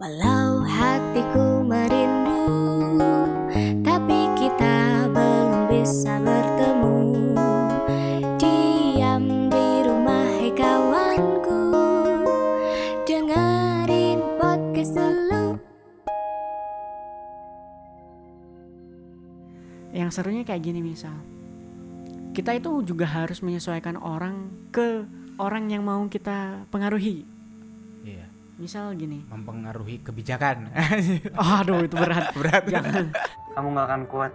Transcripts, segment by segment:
Walau hatiku merindu, tapi kita belum bisa bertemu. Diam di rumah, hei kawanku, dengerin podcast dulu. Yang serunya kayak gini misal Kita itu juga harus menyesuaikan orang ke orang yang mau kita pengaruhi Misal gini mempengaruhi kebijakan. Aduh itu berat Berat. Jangan Kamu gak akan kuat.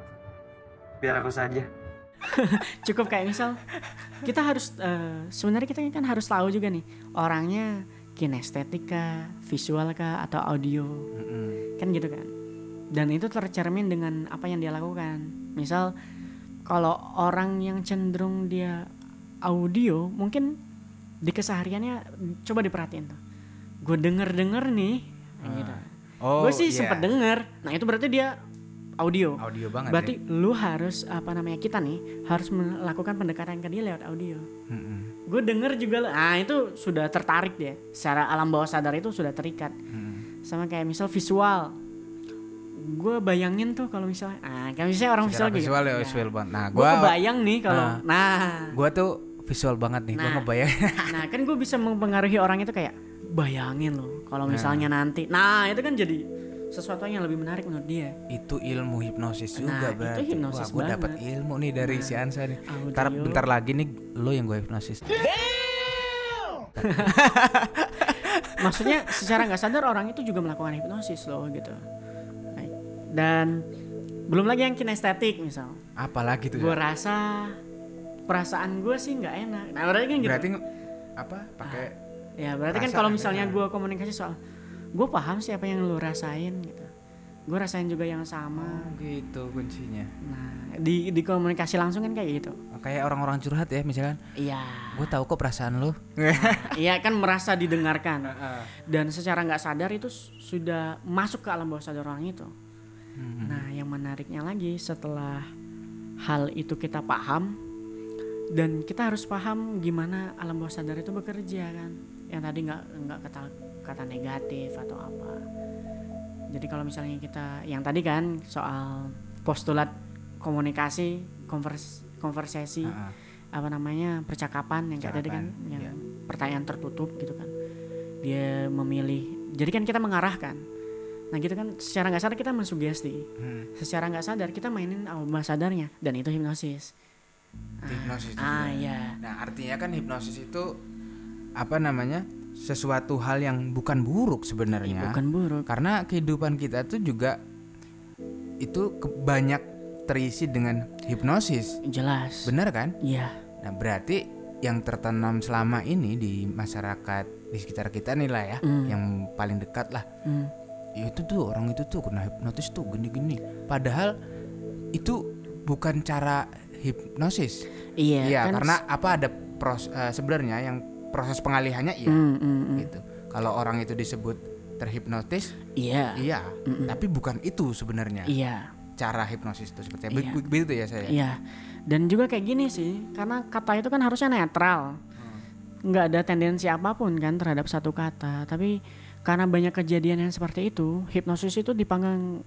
Biar aku saja. Cukup kayak misal Kita harus eh, Sebenarnya kita kan harus tahu juga nih Orangnya kinestetika, visual kah, atau audio Mm-mm. kan gitu kan dan itu tercermin dengan apa yang dia lakukan misal kalau orang yang cenderung dia audio mungkin di kesehariannya coba diperhatiin tuh gue denger denger nih kayak gitu. Oh, gue sih iya. sempet denger nah itu berarti dia audio audio banget. berarti ya. lu harus apa namanya kita nih harus melakukan pendekatan ke dia lewat audio Mm-mm. gue denger juga ah itu sudah tertarik dia secara alam bawah sadar itu sudah terikat Mm-mm. sama kayak misal visual gue bayangin tuh kalau misalnya ah kan misalnya orang Secara visual, visual gitu ya Nah, visual banget. Nah, gue gua kebayang nih kalau nah gua tuh visual banget nih. Nah. ngebayang. nah kan gue bisa mempengaruhi orang itu kayak bayangin loh kalau misalnya nanti nah itu kan jadi sesuatu yang lebih menarik menurut dia itu ilmu hipnosis juga Nah, itu berarti. hipnosis Wah, gua dapat. Nah, ilmu nih dari si Ansa nih. audio. Ntar bentar lagi nih lo yang gue hipnosis. maksudnya secara nggak sadar orang itu juga melakukan hipnosis loh gitu dan belum lagi yang kinestetik misal Apalagi tuh. gue ya? rasa perasaan gue sih nggak enak nah berarti kan gitu Berarti apa? Pakai Ya berarti kan Perasaan kalau ya. misalnya gue komunikasi soal gue paham sih apa yang lu rasain gitu. Gue rasain juga yang sama. gitu kuncinya. Nah di di komunikasi langsung kan kayak gitu. Kayak orang-orang curhat ya misalkan. Iya. Gue tahu kok perasaan lo. Iya kan merasa didengarkan. Dan secara nggak sadar itu sudah masuk ke alam bawah sadar orang itu. Hmm. Nah yang menariknya lagi setelah hal itu kita paham dan kita harus paham gimana alam bawah sadar itu bekerja kan. Yang tadi nggak nggak kata kata negatif atau apa. Jadi kalau misalnya kita yang tadi kan soal postulat komunikasi, konvers, konversasi, Heeh. apa namanya percakapan yang kayak tadi kan yang iya. pertanyaan tertutup gitu kan. Dia memilih. Jadi kan kita mengarahkan. Nah gitu kan secara nggak sadar kita mensugesti. Hmm. Secara nggak sadar kita mainin alam sadarnya dan itu hipnosis. Hipnosis Ah juga. ya. Nah, artinya kan hipnosis itu apa namanya? sesuatu hal yang bukan buruk sebenarnya. Bukan buruk. Karena kehidupan kita tuh juga itu banyak terisi dengan hipnosis. Jelas. Benar kan? Iya. Nah, berarti yang tertanam selama ini di masyarakat di sekitar kita nih lah ya, Hmm. yang paling dekat lah. Ya itu tuh orang itu tuh kena hipnotis tuh gini-gini. Padahal itu bukan cara hipnosis. Iya. Iya, kan karena apa ada pros eh, sebenarnya yang proses pengalihannya iya Hmm, hmm, hmm. gitu. Kalau orang itu disebut terhipnotis, Iya. iya, tapi bukan itu sebenarnya Iya. cara hipnosis itu seperti. Iya. Be- Begitu ya saya. Iya. Dan juga kayak gini sih, karena kata itu kan harusnya netral. nggak ada tendensi apa pun kan terhadap satu kata, tapi karena banyak kejadian yang seperti itu, hipnosis itu dipanggang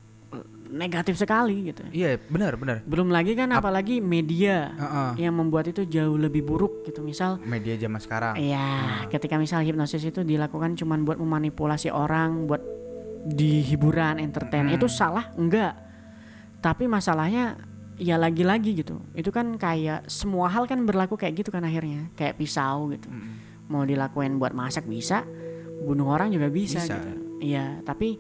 negatif sekali gitu. Iya, benar benar. Belum lagi kan apalagi media Heeh. yang membuat itu jauh lebih buruk gitu. Misal Media zaman sekarang. Iya, ketika misal hipnosis itu dilakukan cuman buat memanipulasi orang, buat di hiburan, entertain, Mm. itu salah? Enggak. Tapi masalahnya ya lagi-lagi gitu. Itu kan kayak semua hal kan berlaku kayak gitu kan akhirnya, kayak pisau gitu. Mau dilakuin buat masak bisa, bunuh orang juga bisa, Bisa. gitu. Iya, tapi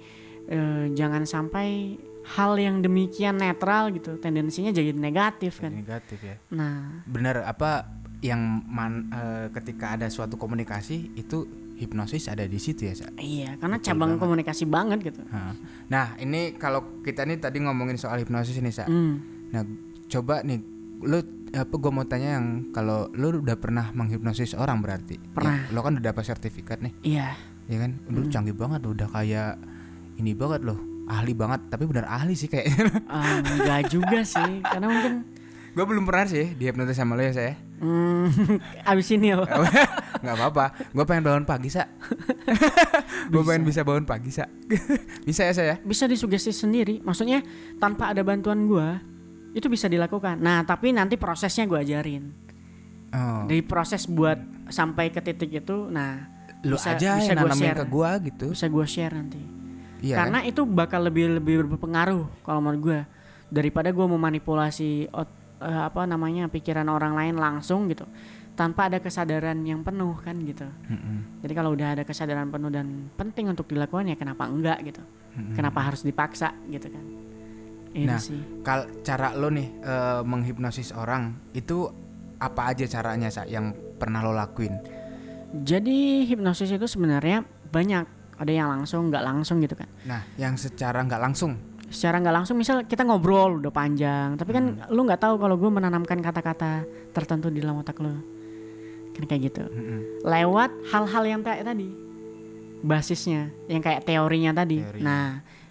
eh, jangan sampai hal yang demikian netral gitu, tendensinya jadi negatif kan. Negatif ya. Nah, Benar apa yang man, eh, ketika ada suatu komunikasi itu hipnosis ada di situ ya, Sa? iya, karena Betul cabang banget. komunikasi banget gitu. Nah, ini kalau kita nih tadi ngomongin soal hipnosis ini, Sa. Hmm. Nah, coba nih lu apa gua mau tanya yang kalau lu udah pernah menghipnosis orang berarti. Pernah. Ya, lo kan udah dapat sertifikat nih, Iya. ya kan? Lu canggih banget udah kayak ini banget loh. Ahli banget, tapi benar ahli sih kayaknya. Ah, enggak juga sih, karena mungkin gua belum pernah sih dihipnotis sama lo ya, saya. hmm, abis ini ya. Pak. nggak apa-apa. Gue pengen bangun pagi sa. gue pengen bisa bangun pagi sa. bisa ya saya? bisa disugesti sendiri maksudnya tanpa ada bantuan gua itu bisa dilakukan nah tapi nanti prosesnya gua ajarin Oh, dari proses buat sampai ke titik itu nah lu bisa- aja bisa yang gua nanamin share. ke gue gitu. bisa gua share nanti Iya. kan? karena itu bakal lebih lebih berpengaruh kalau menurut gua daripada gua memanipulasi ot- eh, apa namanya pikiran orang lain langsung gitu tanpa ada kesadaran yang penuh kan gitu Mm-mm. jadi kalau udah ada kesadaran penuh dan penting untuk dilakukan ya kenapa enggak gitu Mm-mm. kenapa harus dipaksa gitu kan itu Nah, sih Kal cara lo nih eh, menghipnosis orang itu apa aja caranya sa yang pernah lo lakuin? Jadi hipnosis itu sebenarnya banyak. Ada yang langsung, nggak langsung gitu kan. Nah, yang secara nggak langsung. Secara nggak langsung, misal kita ngobrol udah panjang, tapi kan Hmm. lu nggak tahu kalau gue menanamkan kata-kata tertentu di dalam otak lu. Kan kayak gitu. Mm-mm. Lewat hal-hal yang kayak tadi, basisnya, yang kayak teorinya tadi. Teorinya. Nah,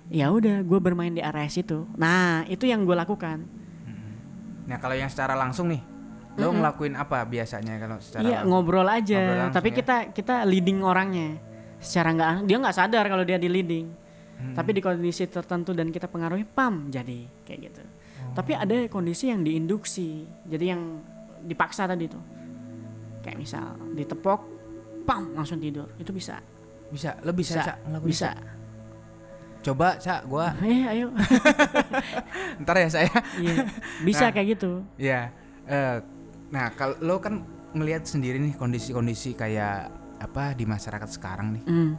ya udah, gue bermain di area situ. Nah, itu yang gue lakukan. Nah, kalau yang secara langsung nih, lo ngelakuin apa biasanya kalau secara Iya langsung? ngobrol aja, Ngobrol langsung tapi ya? kita kita leading orangnya secara nggak dia nggak sadar kalau dia di leading, Hmm. tapi di kondisi tertentu dan kita pengaruhi pam jadi kayak gitu. Oh. Tapi ada kondisi yang diinduksi, jadi yang dipaksa tadi tuh, kayak misal ditepok, pam langsung tidur, itu bisa, Bisa, lo bisa, Bisa, bisa. Sa? Coba, Sa, gua Eh ayo, ntar ya saya. Iya, bisa Nah. kayak gitu. ya. eh, nah, kalau lo kan ngelihat sendiri nih kondisi-kondisi kayak apa di masyarakat sekarang nih. Hmm,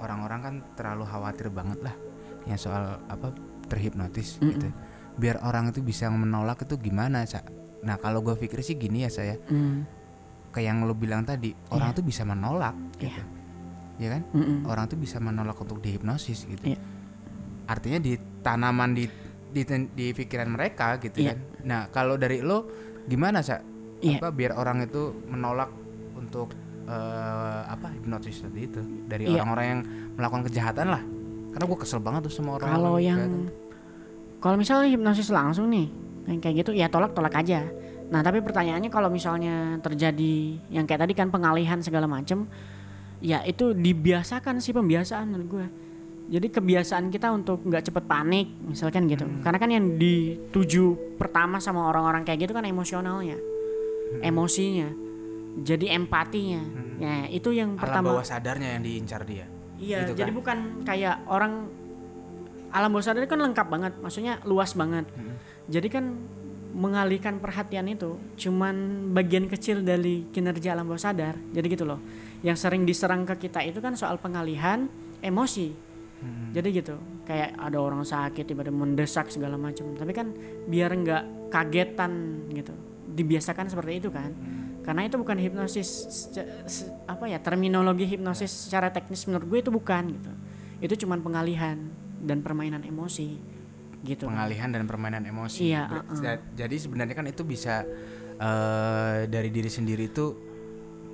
Orang-orang kan terlalu khawatir banget lah ya soal apa terhipnotis Mm-mm. gitu. Biar orang itu bisa menolak itu gimana, Sa? Nah, kalau gue pikir sih gini ya saya, hmm, kayak yang lo bilang tadi, orang tuh bisa menolak Iya. gitu. Ya kan? mm-mm. Orang tuh bisa menolak untuk dihipnosis gitu. Iya. Artinya di tanaman di di, di pikiran mereka gitu Iya. kan. Nah, kalau dari lo gimana, Sa? Iya. Apa biar orang itu menolak untuk eh, apa hipnosis tadi itu dari Iya. orang-orang yang melakukan kejahatan lah. Karena gue kesel banget tuh sama orang. Kalau yang kalau misalnya hipnosis langsung nih, yang kayak gitu ya tolak tolak aja. Nah tapi pertanyaannya kalau misalnya terjadi yang kayak tadi kan pengalihan segala macem, ya itu dibiasakan sih pembiasaan menurut gue. Jadi kebiasaan kita untuk nggak cepet panik, misalkan gitu. Karena kan yang dituju pertama sama orang-orang kayak gitu kan emosionalnya, emosinya, jadi empatinya. Ya itu yang alam pertama. bawah sadarnya yang diincar dia. Iya, Gitu jadi kan? bukan kayak orang alam bawah sadar kan lengkap banget, maksudnya luas banget. Jadi kan mengalihkan perhatian itu cuman bagian kecil dari kinerja alam bawah sadar. Jadi gitu loh. Yang sering diserang ke kita itu kan soal pengalihan emosi. Jadi gitu, kayak ada orang sakit tiba-tiba mendesak segala macam. Tapi kan biar nggak kagetan gitu. Dibiasakan seperti itu kan. Karena itu bukan hipnosis apa ya terminologi hipnosis secara teknis menurut gue itu bukan gitu. Itu cuman pengalihan dan permainan emosi gitu. Pengalihan dan permainan emosi. Iya, uh-uh. ja- Jadi sebenarnya kan itu bisa eh, dari diri sendiri itu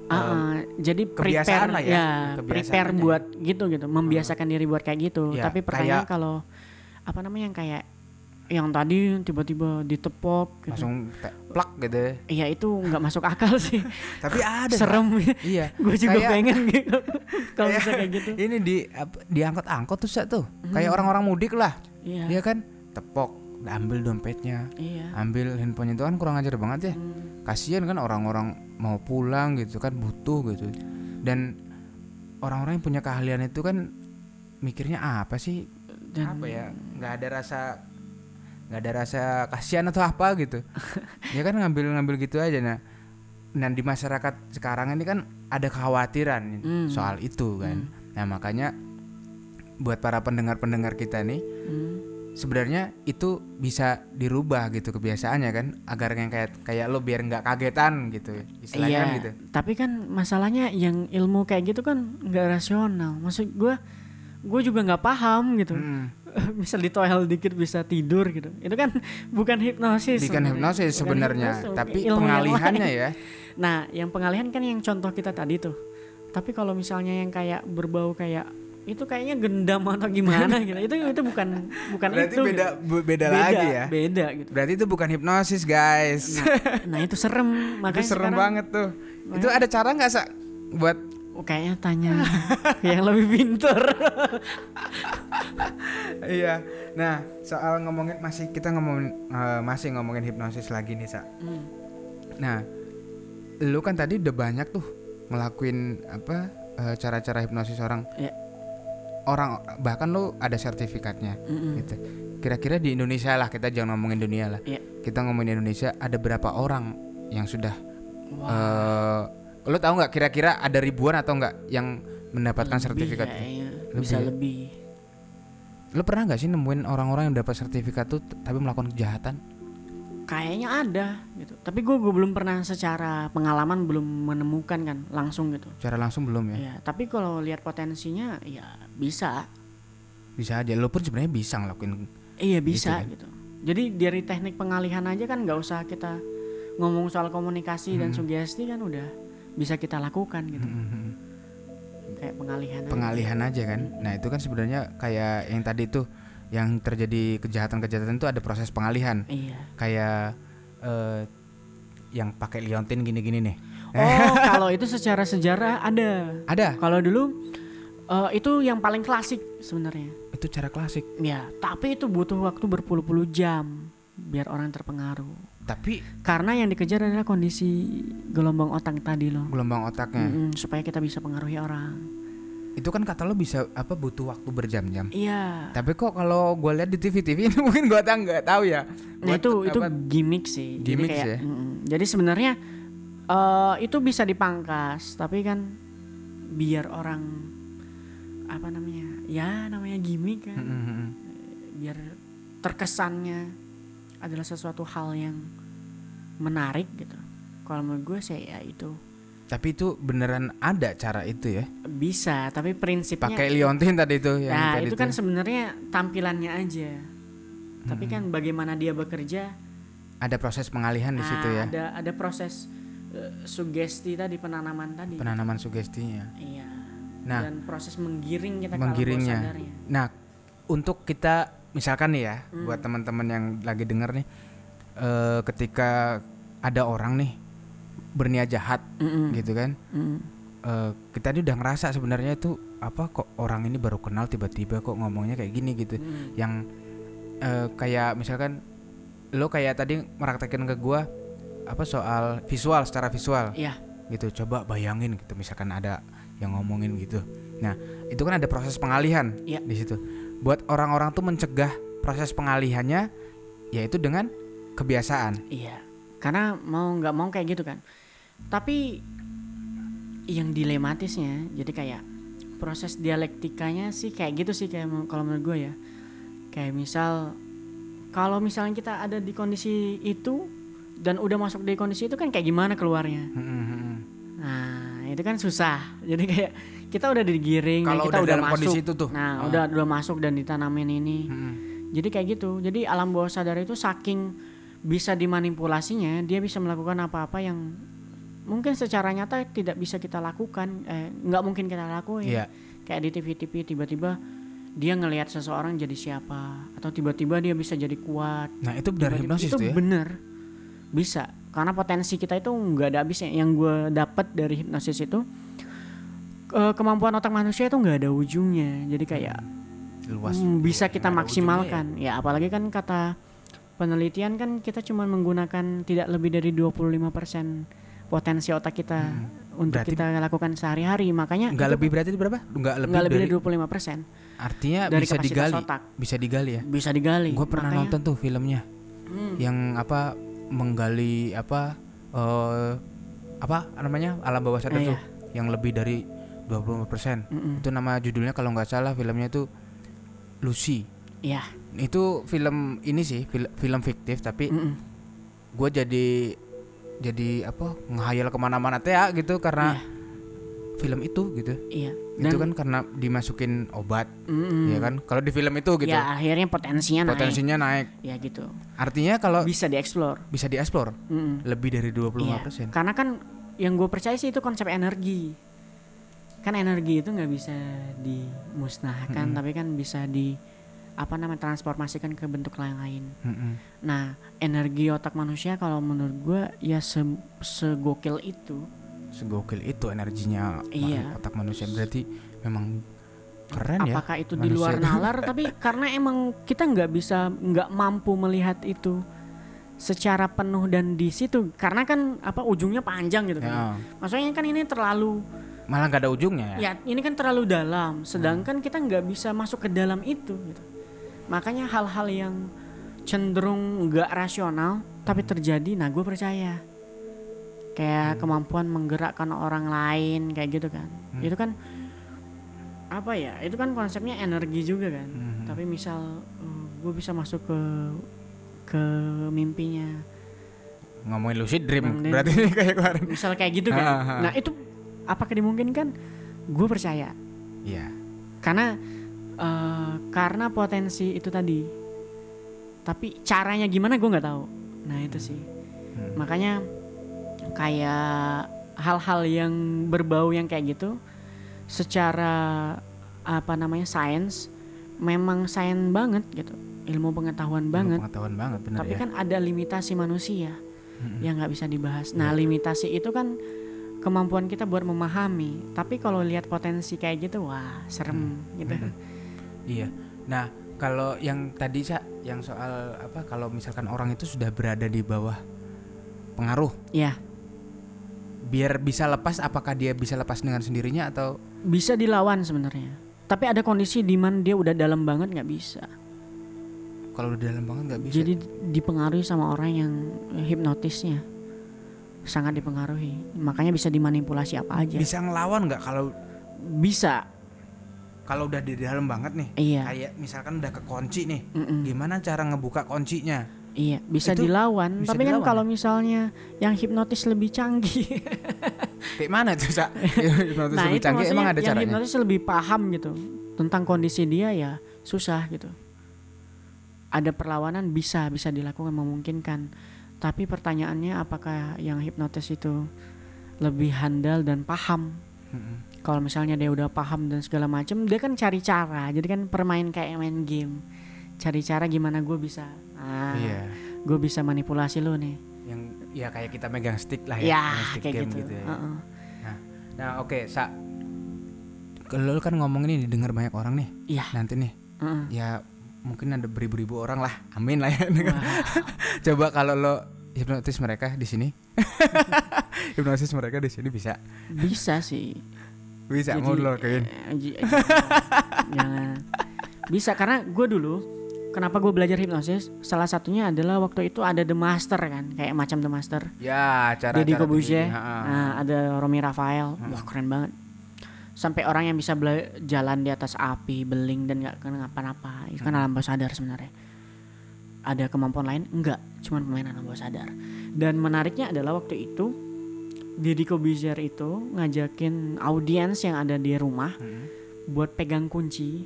Ah, ah, jadi kebiasaan prepare lah ya, ya, kebiasaan prepare aja. buat gitu gitu, membiasakan diri buat kayak gitu. Ya, Tapi pertanyaan kalau apa namanya yang kayak yang tadi tiba-tiba ditepok gitu. langsung plak gitu. Iya itu nggak masuk akal sih. Tapi ada. Serem. Iya. gue juga Kayak- pengen gitu. Kalau bisa kayak gitu. Ini di apa, diangkut angkot tuh tuh. Kayak orang-orang mudik lah. Iya. Dia kan tepok, ambil dompetnya, Iya. ambil handphonenya itu kan kurang ajar banget ya. Hmm. Kasihan kan orang-orang mau pulang gitu kan butuh gitu. Dan orang-orang yang punya keahlian itu kan mikirnya apa sih? Dan apa ya? nggak ada rasa nggak ada rasa kasihan atau apa gitu. ya kan ngambil-ngambil gitu aja nah. Dan di masyarakat sekarang ini kan ada kekhawatiran Hmm. soal itu kan. Nah, makanya buat para pendengar-pendengar kita nih Hmm. sebenarnya itu bisa dirubah gitu kebiasaannya kan agar yang kayak kayak lo biar nggak kagetan gitu istilahnya Iya, kan gitu tapi kan masalahnya yang ilmu kayak gitu kan nggak rasional. Maksud gue, gue juga nggak paham gitu. Mm. Misal ditoel dikit bisa tidur gitu. Itu kan bukan hipnosis. bukan hipnosis sebenarnya tapi pengalihannya ya Nah, yang pengalihan kan yang contoh kita tadi tuh. Tapi kalau misalnya yang kayak berbau kayak itu kayaknya gendam atau gimana gitu. Itu itu bukan bukan berarti itu. beda gitu. bu- beda, lagi ya Beda gitu. berarti itu bukan hipnosis guys Nah, itu serem. itu Makanya serem sekarang banget tuh itu ada cara nggak sa buat kayaknya tanya yang lebih pintar. iya. Nah, soal ngomongin masih kita ngomongin eh, masih ngomongin hipnosis lagi nih, Sa. Hmm. Nah, lu kan tadi udah banyak tuh ngelakuin apa eh, cara-cara hipnosis orang. Iya. Orang bahkan lu ada sertifikatnya Mm-mm. gitu. Kira-kira di Indonesia lah kita jangan ngomongin dunia lah. Iya. Kita ngomongin Indonesia ada berapa orang yang sudah Wah. eh lu tahu nggak kira-kira ada ribuan atau enggak yang mendapatkan Lebih sertifikat? kayaknya. Lebih Bisa ya? lebih. Lu pernah nggak sih nemuin orang-orang yang dapat sertifikat tuh tapi melakukan kejahatan? Kayaknya ada gitu. Tapi gue belum pernah secara pengalaman belum menemukan kan langsung gitu. Secara langsung belum ya? Ya, tapi kalau lihat potensinya ya bisa. Bisa aja. Lu pun sebenarnya bisa ngelakuin. Iya bisa kan? gitu. Jadi dari teknik pengalihan aja kan nggak usah kita ngomong soal komunikasi dan Hmm. sugesti kan udah bisa kita lakukan gitu. Mhm. Kayak pengalihan. aja. Pengalihan aja kan. Nah itu kan sebenarnya kayak yang tadi tuh yang terjadi kejahatan-kejahatan itu ada proses pengalihan. Iya. Kayak eh, yang pakai liontin gini-gini nih. Oh, kalau itu secara sejarah ada. Ada. Kalau dulu eh, itu yang paling klasik sebenarnya. Itu cara klasik. Ya, tapi itu butuh waktu berpuluh-puluh jam biar orang terpengaruh. Tapi Karena yang dikejar adalah kondisi gelombang otak tadi loh. gelombang otaknya Mm-mm, supaya kita bisa pengaruhi orang. itu kan kata lo bisa apa butuh waktu berjam-jam. Iya. Tapi kok kalau gue lihat di TV-TV ini mungkin gue tak nggak tahu ya. Nah Buat itu itu apa- gimmick sih. Gimmick jadi kayak, sih ya? mm-mm. Jadi sebenarnya eh itu bisa dipangkas, tapi kan biar orang apa namanya? Ya namanya gimmick kan. Mm, mm, mm. Biar terkesannya adalah sesuatu hal yang menarik gitu. Kalau menurut gue sih ya itu Tapi itu beneran ada cara itu ya. bisa, tapi prinsipnya Pakai liontin tadi itu yang Nah, tadi itu kan sebenarnya tampilannya aja. Tapi Hmm. kan bagaimana dia bekerja ada proses pengalihan di situ ah, ya. Ada ada proses eh, sugesti tadi penanaman tadi. Penanaman sugestinya. Iya. Nah, Dan proses menggiring kita menggiringnya. bawah sadarnya. Nah, untuk kita misalkan nih ya, Hmm. buat teman-teman yang lagi denger nih, eh, ketika ada orang nih berniat jahat Mm-mm. gitu kan, Mm-mm. eh, kita ini udah ngerasa sebenarnya itu apa kok orang ini baru kenal tiba-tiba kok ngomongnya kayak gini gitu, Mm. yang eh, kayak misalkan lo kayak tadi meraktekin ke gua apa soal visual secara visual Iya. gitu coba bayangin gitu misalkan ada yang ngomongin gitu nah itu kan ada proses pengalihan Iya. di situ buat orang-orang tuh mencegah proses pengalihannya yaitu dengan kebiasaan Iya. Karena mau nggak mau kayak gitu kan. Tapi yang dilematisnya jadi kayak proses dialektikanya sih kayak gitu sih kayak kalau menurut gue ya. Kayak misal kalau misalnya kita ada di kondisi itu dan udah masuk di kondisi itu kan kayak gimana keluarnya. Hmm, hmm, hmm. Nah, itu kan susah. Jadi kayak kita udah digiring Kalau kita udah udah, dalam masuk. kondisi itu tuh. Nah, Ah. udah udah masuk dan ditanamin ini. Hmm. Jadi kayak gitu. Jadi alam bawah sadar itu saking bisa dimanipulasinya, dia bisa melakukan apa-apa yang mungkin secara nyata tidak bisa kita lakukan, eh, nggak mungkin kita lakuin. Iya. Kayak di TV-TV tiba-tiba dia ngelihat seseorang jadi siapa, atau tiba-tiba dia bisa jadi kuat. nah itu dari Tiba-tiba- hipnosis itu tuh ya bener bisa karena potensi kita itu nggak ada habisnya yang gue dapat dari hipnosis itu ke- kemampuan otak manusia itu nggak ada ujungnya jadi kayak luas hmm, bisa kita Nggak ada maksimalkan ya. apalagi kan kata penelitian kan kita cuma menggunakan tidak lebih dari 25% potensi otak kita untuk Hmm. Berarti- kita lakukan sehari-hari makanya nggak lebih berarti berapa nggak lebih, nggak lebih dari, dari 25% artinya dari bisa digali otak. bisa digali ya bisa digali gue pernah Makanya- nonton tuh filmnya Hmm. yang apa menggali apa eh apa namanya alam bawah sadar Ah, tuh yang lebih dari 25% Mm-mm. itu nama judulnya kalau nggak salah filmnya itu Lucy Iya. Itu film ini sih fil- film fiktif tapi Mm-mm. gue jadi jadi apa ngehayal ke mana-mana teh gitu karena Iya. film itu gitu Iya. itu kan karena dimasukin obat mm-mm. ya kan kalau di film itu gitu Ya akhirnya potensinya naik. potensinya naik Ya gitu. artinya kalau Bisa dieksplor. bisa dieksplor Mm-mm. lebih dari 25% Iya. Karena kan yang gue percaya sih itu konsep energi. Kan energi itu nggak bisa dimusnahkan, tapi kan bisa di apa namanya transformasikan ke bentuk lain lain. Mm-mm. Nah, energi otak manusia kalau menurut gue ya se segokil itu. Segokil itu energinya Iya. otak manusia. Berarti memang keren ya apakah itu di luar itu. nalar? Tapi karena emang kita nggak bisa nggak mampu melihat itu secara penuh dan di situ. Karena kan apa ujungnya panjang gitu kan. Ya, maksudnya kan ini terlalu malah gak ada ujungnya ya? Ya ini kan terlalu dalam. Sedangkan kita nggak bisa masuk ke dalam itu gitu makanya hal-hal yang cenderung nggak rasional tapi terjadi nah gue percaya. Kayak kemampuan menggerakkan orang lain kayak gitu kan. Itu kan apa ya itu kan konsepnya energi juga kan. Mhm. tapi misal gue bisa masuk ke ke mimpinya. Ngomongin lucid dream Ngomongin- berarti ini kayak kemarin. Misal kayak gitu kan. Ah, ah. nah itu apakah dimungkinkan gue percaya. Iya. Karena eh, karena potensi itu tadi tapi caranya gimana gue nggak tahu nah itu sih Hmm. makanya kayak hal-hal yang berbau yang kayak gitu secara apa namanya sains memang sains banget gitu ilmu pengetahuan banget pengetahuan banget bener tapi ya kan ada limitasi manusia Mm-mm. yang nggak bisa dibahas. Nah, limitasi itu kan kemampuan kita buat memahami. Tapi kalau lihat potensi kayak gitu, wah serem gitu. Mm-mm. Iya nah kalau yang tadi sa yang soal apa kalau misalkan orang itu sudah berada di bawah pengaruh Ya, biar bisa lepas apakah dia bisa lepas dengan sendirinya atau bisa dilawan sebenarnya. Tapi ada kondisi di mana dia udah dalam banget nggak bisa. kalau udah dalam banget nggak bisa Jadi dipengaruhi sama orang yang hipnotisnya sangat dipengaruhi. Makanya bisa dimanipulasi apa aja. bisa ngelawan nggak kalau Bisa. Kalau udah di dalam banget nih Iya. kayak misalkan udah kekunci nih Mm-mm. gimana cara ngebuka kuncinya Iya, bisa Itu dilawan. bisa Tapi kan dilawan kalau misalnya yang hipnotis lebih canggih. kayak mana tuh sa hipnotis nah lebih canggih emang ada yang caranya hipnotis lebih paham gitu tentang kondisi dia ya susah gitu ada perlawanan bisa bisa dilakukan memungkinkan tapi pertanyaannya apakah yang hipnotis itu lebih handal dan paham. Kalau misalnya dia udah paham dan segala macam dia kan cari cara. Jadi kan permain kayak main game. Cari cara gimana gue bisa ah iya. gue bisa manipulasi lo nih. Yang ya kayak kita megang stick lah ya, ya stick kayak game gitu, ya. Heeh. nah oke sa. Kalau kan ngomong ini didengar banyak orang nih. Iya. Nanti nih. Heeh. ya mungkin ada beribu-ribu orang lah. Amin lah ya. Coba kalau lo hipnotis mereka di sini. Hipnosis mereka di sini bisa. Bisa sih bisa ji- eh, jangan. Bisa karena gue dulu kenapa gue belajar hipnosis? Salah satunya adalah waktu itu ada The Master kan? Kayak macam The Master. Ya cara Deddy ha-ha. nah ada Romy Rafael. Wah keren banget. Sampai orang yang bisa jalan di atas api beling dan nggak kena apa-apa. Itu kan alam bawah sadar sebenarnya. Ada kemampuan lain? Enggak cuman pemain alam bawah sadar. Dan menariknya adalah waktu itu Deddy Corbuzier itu ngajakin audiens yang ada di rumah Hmm. buat pegang kunci.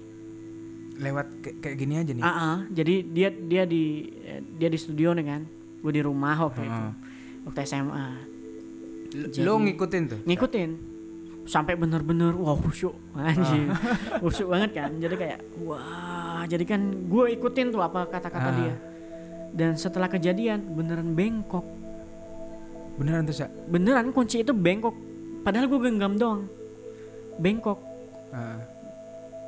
Lewat kayak, kayak gini aja nih? Ah, ah. jadi dia dia di dia di studio nih kan gue di rumah waktu itu Heeh. waktu SMA L- jadi- lo ngikutin tuh? ngikutin. Sampai bener-bener wah khusyuk. Anjing. Khusyuk banget kan. Jadi kayak wah jadi kan gue ikutin tuh apa kata-kata Ah. dia. Dan setelah kejadian beneran bengkok beneran tuh beneran kunci itu bengkok. Padahal gue genggam doang. Bengkok. Ah.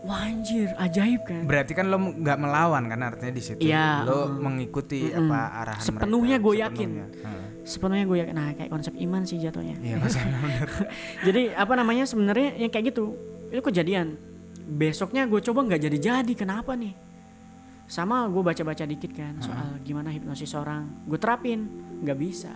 wah anjir ajaib kan? Berarti kan lo nggak melawan kan artinya di situ? Iya, lo heeh. mengikuti Mm-mm. apa arahan Sepenuhnya gue yakin. Heeh. sepenuhnya gue yakin. Nah kayak konsep iman sih jatuhnya. Iya jadi apa namanya sebenarnya yang kayak gitu. Itu kejadian. Besoknya gue coba nggak jadi jadi kenapa nih? Sama gue baca baca dikit kan soal gimana hipnosis orang. Gue terapin. Nggak bisa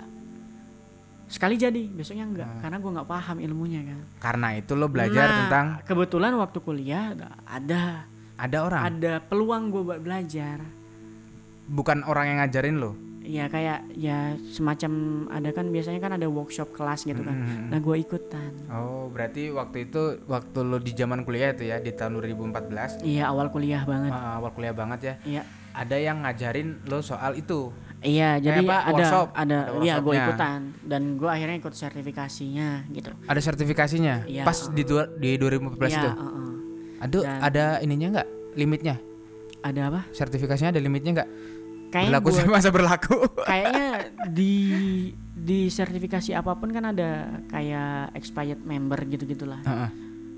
sekali jadi besoknya enggak karena gue nggak paham ilmunya kan. Karena itu lo belajar Nah, tentang kebetulan waktu kuliah ada- ada orang? Ada peluang gue buat belajar. Bukan orang yang ngajarin lo? Ya kayak ya semacam ada kan biasanya kan ada workshop kelas gitu kan. Mm-mm. nah gue ikutan. Oh berarti waktu itu waktu lo di zaman kuliah itu ya di tahun 2014 iya awal kuliah banget. Ah, awal kuliah banget ya. Iya. Ada yang ngajarin lo soal itu Iya, jadi apa, ada workshop? ada, iya gue ikutan dan gue akhirnya ikut sertifikasinya gitu. ada sertifikasinya Iya, pas di dua, di 2014 Iya, itu heeh. aduh Dan- ada ininya nggak limitnya Ada apa? sertifikasinya ada limitnya nggak kayaknya berlaku sama masa berlaku. kayaknya di di sertifikasi apa pun kan ada kayak expired member gitu gitulah Heeh.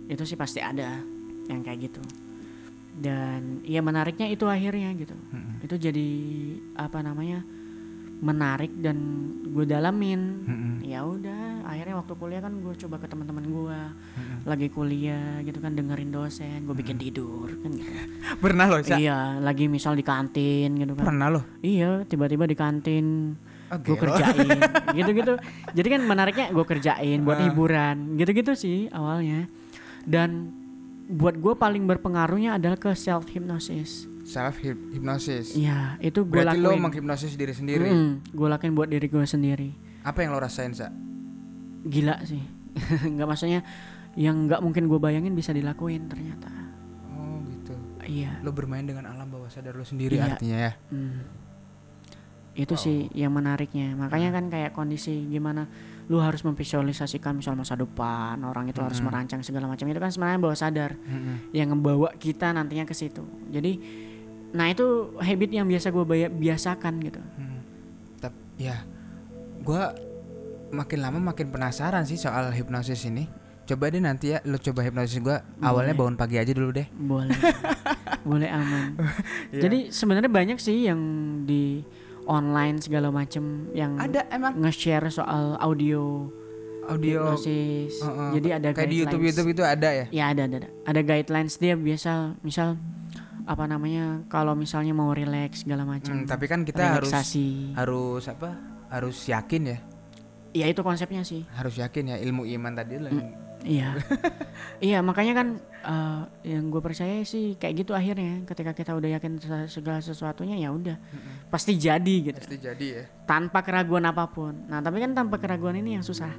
itu sih pasti ada yang kayak gitu dan ya menariknya itu akhirnya gitu Mm-mm. itu jadi apa namanya menarik dan gue dalamin Mm-mm. ya udah akhirnya waktu kuliah kan gue coba ke teman-teman gue Mm-mm. lagi kuliah gitu kan dengerin dosen gue bikin tidur kan gitu Pernah loh, Sa? iya lagi misal di kantin gitu kan Pernah loh. iya tiba-tiba di kantin Oh, gue kerjain gitu-gitu jadi kan menariknya gue kerjain buat Ah. hiburan gitu-gitu sih awalnya dan buat gue paling berpengaruhnya adalah ke self hypnosis Self hip- hypnosis. iya itu gue Berarti lo lakuin menghipnosis diri sendiri. gue lakuin buat diri gue sendiri Apa yang lo rasain, Sa? gila sih nggak maksudnya yang nggak mungkin gue bayangin bisa dilakuin ternyata Oh, gitu. iya Lo bermain dengan alam bawah sadar lo sendiri Iya. artinya ya. Hmm. Itu sih Oh. yang menariknya. Hmm. Makanya kan kayak kondisi gimana lu harus memvisualisasikan misal masa depan, orang itu harus Hmm. merancang segala macam. Itu kan sebenarnya bawah sadar Mm-mm. yang ngebawa kita nantinya ke situ. Jadi nah itu habit yang biasa gue biasakan gitu. Hmm. Tapi ya, gua makin lama makin penasaran sih soal hipnosis ini. Coba deh nanti ya lo coba hipnosis gua. Awalnya bangun pagi aja dulu deh. Boleh. Boleh aman. Iya. Jadi sebenarnya banyak sih yang di online segala macam yang Ada emang nge-share soal audio audio hipnosis. Heeh. Jadi ada kayak di YouTube. YouTube itu ada ya. Ya ada ada ada. Ada guidelines dia biasa misal apa namanya kalau misalnya mau relax segala macam. Hmm, tapi kan kita harus relaksasi. harus apa? Harus yakin ya. Ya itu konsepnya sih. Harus yakin ya ilmu iman tadi lah. yang- Iya. iya makanya kan eh, yang gue percaya sih kayak gitu akhirnya ketika kita udah yakin se- segala sesuatunya ya udah pasti jadi gitu Pasti jadi ya. tanpa keraguan apa pun. Nah tapi kan tanpa keraguan ini yang susah.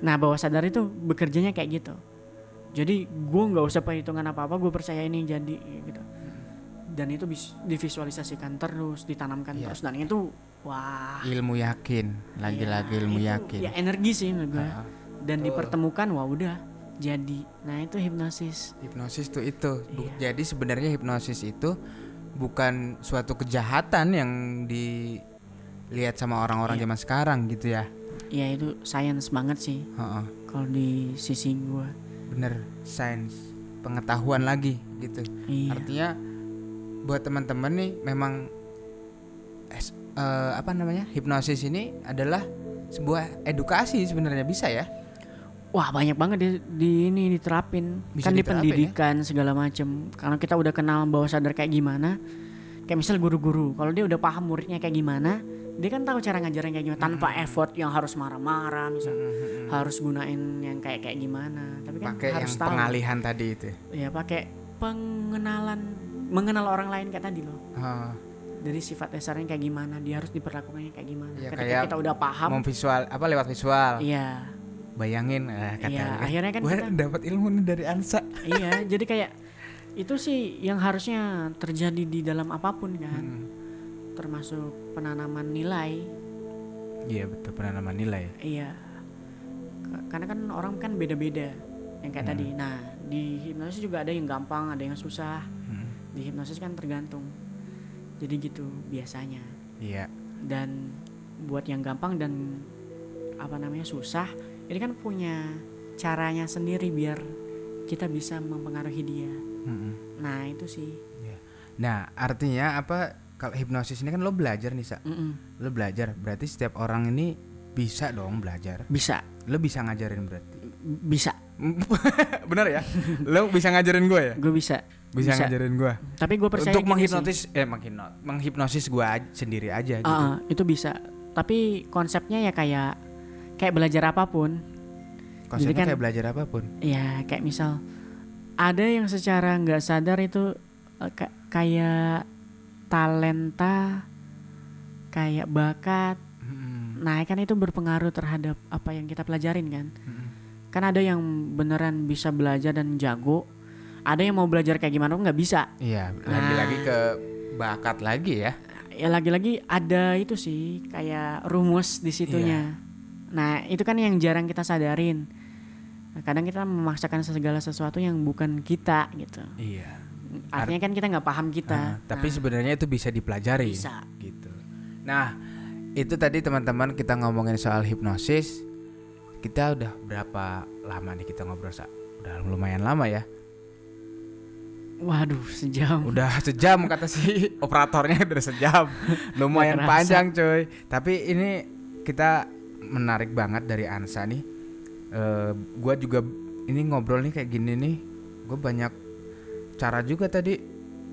Nah bawah sadar itu bekerjanya kayak gitu. Jadi gue nggak usah perhitungan apa apa, gue percaya ini jadi gitu. Dan itu bis- divisualisasikan terus, ditanamkan Iya. terus dan itu wah. Ilmu yakin, lagi-lagi ya, ilmu itu yakin. Ya energi sih menurut gue. Dan dipertemukan wah udah jadi. Nah itu hipnosis. hipnosis tuh itu. Iya. Jadi sebenarnya hipnosis itu bukan suatu kejahatan yang dilihat sama orang-orang Iya. zaman sekarang gitu ya. Ya itu science banget sih Heeh. kalau di sisi gue. Bener, sains, pengetahuan lagi gitu. Iya. Artinya buat teman-teman nih memang es- eh, apa namanya hipnosis ini adalah sebuah edukasi sebenarnya bisa ya. Wah banyak banget di, di ini diterapin Bisa kan di diterapin ya? pendidikan segala macem karena kita udah kenal bawah sadar kayak gimana kayak misal guru-guru kalau dia udah paham muridnya kayak gimana dia kan tahu cara ngajarin kayak gimana tanpa Hmm. effort yang harus marah-marah misal harus gunain yang kayak kayak gimana tapi kan Pakai yang harus tahu pengalihan tadi itu. ya pakai pengenalan mengenal orang lain kayak tadi loh Oh, dari sifat dasarnya kayak gimana dia harus diperlakukannya kayak gimana Ya, ketika kayak kita udah paham visual apa lewat visual. iya Bayangin eh, kata Iya, dia. akhirnya kan kita- dapat ilmu nih dari Ansa. iya jadi kayak itu sih yang harusnya terjadi di dalam apa pun kan Hmm. termasuk penanaman nilai Iya betul penanaman nilai. iya karena kan orang kan beda-beda yang kayak Hmm. tadi nah di hipnosis juga ada yang gampang ada yang susah. Di hipnosis kan tergantung jadi gitu biasanya Iya. dan buat yang gampang dan apa namanya susah ini kan punya caranya sendiri biar kita bisa mempengaruhi dia Mm-mm. nah itu sih Iya. Nah artinya apa? Kalau hipnosis ini kan lo belajar nih sa, Mm-mm. lo belajar. Berarti setiap orang ini bisa dong belajar. bisa Lo bisa ngajarin berarti. bisa Bener ya? Lo bisa ngajarin gue ya? gue bisa Bisa, Bisa. ngajarin gue. tapi gue percaya Untuk menghipnotis, eh menghipno- menghipnosis gue sendiri aja sih. gitu. Ah, ah, itu bisa tapi konsepnya ya kayak kayak belajar apa pun Konsepnya kan- kayak belajar apa pun. ya kayak misal ada yang secara nggak sadar itu eh, ka- kayak talenta kayak bakat Mm-mm. nah kan itu berpengaruh terhadap apa yang kita pelajarin kan Mm-mm. Kan ada yang beneran bisa belajar dan jago ada yang mau belajar kayak gimana pun nggak bisa Iya, lagi-lagi ke bakat lagi ya. ya lagi-lagi ada itu sih kayak rumus di situnya. Nah itu kan yang jarang kita sadarin. Nah, kadang kita memaksakan segala sesuatu yang bukan kita gitu. Iya. Artinya kan kita nggak paham kita. Ah, tapi Nah, sebenarnya itu bisa dipelajari. bisa. Gitu. Nah, itu tadi teman-teman kita ngomongin soal hipnosis. Kita udah berapa lama nih kita ngobrol sa? Udah lumayan lama ya. Waduh, sejam. Udah sejam kata si operatornya udah sejam. Lumayan panjang coy. Tapi ini kita menarik banget dari Ansa nih. Eh, gua juga ini ngobrol nih kayak gini nih. Gue banyak cara juga tadi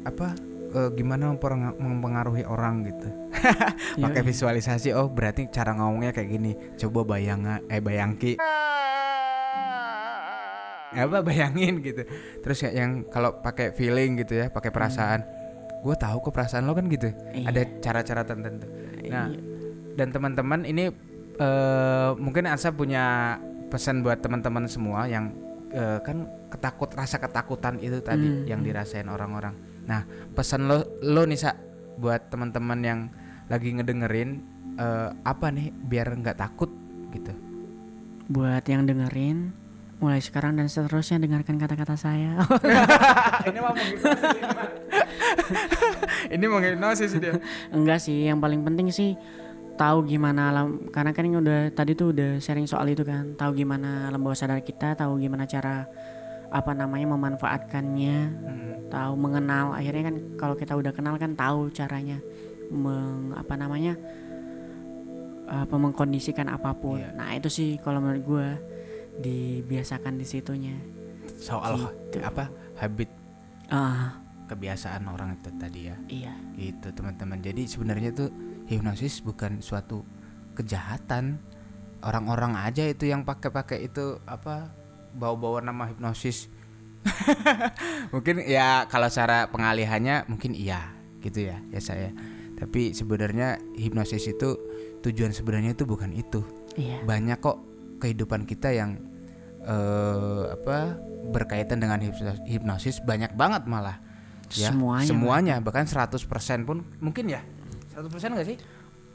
apa eh, gimana mempenga- mempengaruhi orang gitu. Pakai Yoi. visualisasi. Oh, berarti cara ngomongnya kayak gini. Coba bayang eh bayangki. apa bayangin gitu terus kayak yang kalau pakai feeling gitu ya pakai perasaan gue tahu kok perasaan lo kan gitu Iya. ada cara-cara tertentu nah Iya. dan teman-teman ini eh, mungkin Ansa punya pesan buat teman-teman semua yang eh, kan ketakut rasa ketakutan itu tadi Hmm. yang dirasain orang-orang nah pesan lo lo nih Sa, buat teman-teman yang lagi ngedengerin eh, apa nih biar nggak takut gitu Buat yang dengerin, mulai sekarang dan seterusnya dengarkan kata-kata saya. ini mau ini mau hipnosis dia Enggak sih, yang paling penting sih tahu gimana alam karena kan ini udah tadi tuh udah sharing soal itu kan, tahu gimana alam bawah sadar kita, tahu gimana cara apa namanya memanfaatkannya, Hmm. tahu mengenal. Akhirnya kan kalau kita udah kenal kan tahu caranya meng apa namanya apa mengkondisikan apa pun. Iya. Nah, itu sih kalau menurut gua dibiasakan di situnya. soal Gitu. apa habit Ah, kebiasaan orang itu tadi ya iya. gitu teman-teman jadi sebenarnya tuh hipnosis bukan suatu kejahatan orang-orang aja itu yang pakai-pakai itu apa bawa-bawa nama hipnosis mungkin ya kalau cara pengalihannya mungkin iya gitu ya ya saya tapi sebenarnya hipnosis itu tujuan sebenarnya itu bukan itu. Iya. banyak kok kehidupan kita yang eh apa berkaitan dengan hipnosis, banyak banget malah. Ya Semuanya, semuanya. Bahkan 100% pun mungkin ya. 100% enggak sih?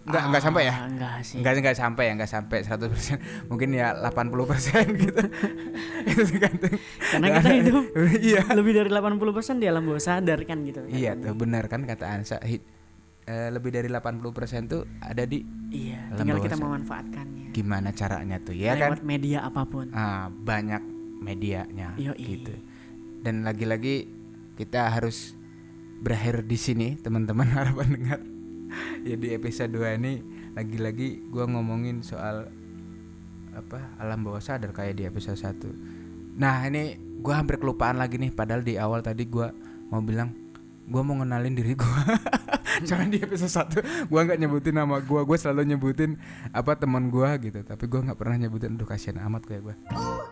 Enggak enggak sampai ya? Ah, Enggak sih. enggak enggak sampai ya enggak sampai 100% mungkin ya 80% gitu. Itu tergantung. Karena kita hidup iya. lebih dari 80% di alam bawah sadar kan gitu. iya tuh benar kan kata Ansa eh, lebih dari 80% tuh ada di Iya, tinggal kita memanfaatkannya. gimana caranya tuh ya kan Lewat media apa pun. ah, banyak medianya Yoi. gitu dan lagi-lagi kita harus berakhir di sini teman-teman harapan dengar ya di episode 2 ini lagi-lagi gua ngomongin soal apa alam bawah sadar kayak di episode 1 nah ini gua hampir kelupaan lagi nih padahal di awal tadi gua mau bilang gua mau ngenalin diri gua Soalnya di episode 1 gua nggak nyebutin nama gua gua selalu nyebutin apa teman gua gitu tapi gua nggak pernah nyebutin aduh kasihan amat kayak gua Uh, uh,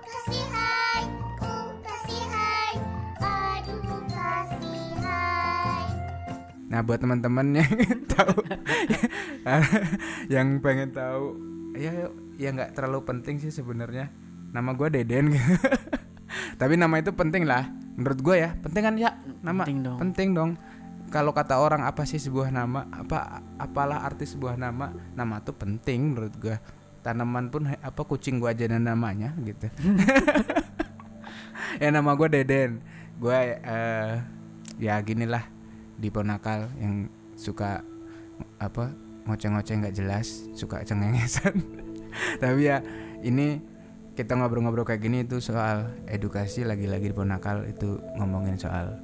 aduh hai. Nah buat teman-teman yang tahu, yang pengen tahu, ya ya nggak terlalu penting sih sebenarnya. Nama gue Deden, gitu. tapi nama itu penting lah. Menurut gue ya, penting kan ya nama. Penting dong. Penting dong. Kalau kata orang apa sih sebuah nama? Apa apalah arti sebuah nama? Nama tuh penting menurut gue. Tanaman pun apa kucing gua aja namanya gitu. ya nama gue Deden. Gue eh, ya gini lah di Ponakal yang suka apa ngoceh-ngoceh nggak jelas, suka cengengesan. Tapi ya ini kita ngobrol-ngobrol kayak gini itu soal edukasi lagi-lagi di Ponakal itu ngomongin soal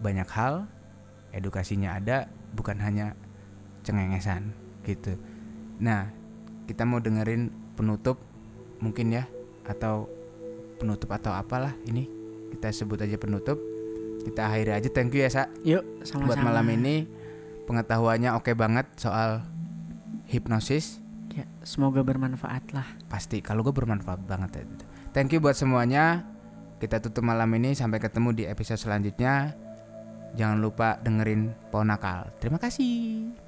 banyak hal, edukasinya ada bukan hanya cengengesan gitu. Nah, kita mau dengerin penutup mungkin ya atau penutup atau apalah ini kita sebut aja penutup. Kita akhiri aja thank you ya Sa Yuk, sama-sama. buat malam ini pengetahuannya oke banget soal hipnosis Ya, semoga bermanfaat lah. pasti kalau gue bermanfaat banget ya. thank you buat semuanya kita tutup malam ini sampai ketemu di episode selanjutnya jangan lupa dengerin Ponakal. Terima kasih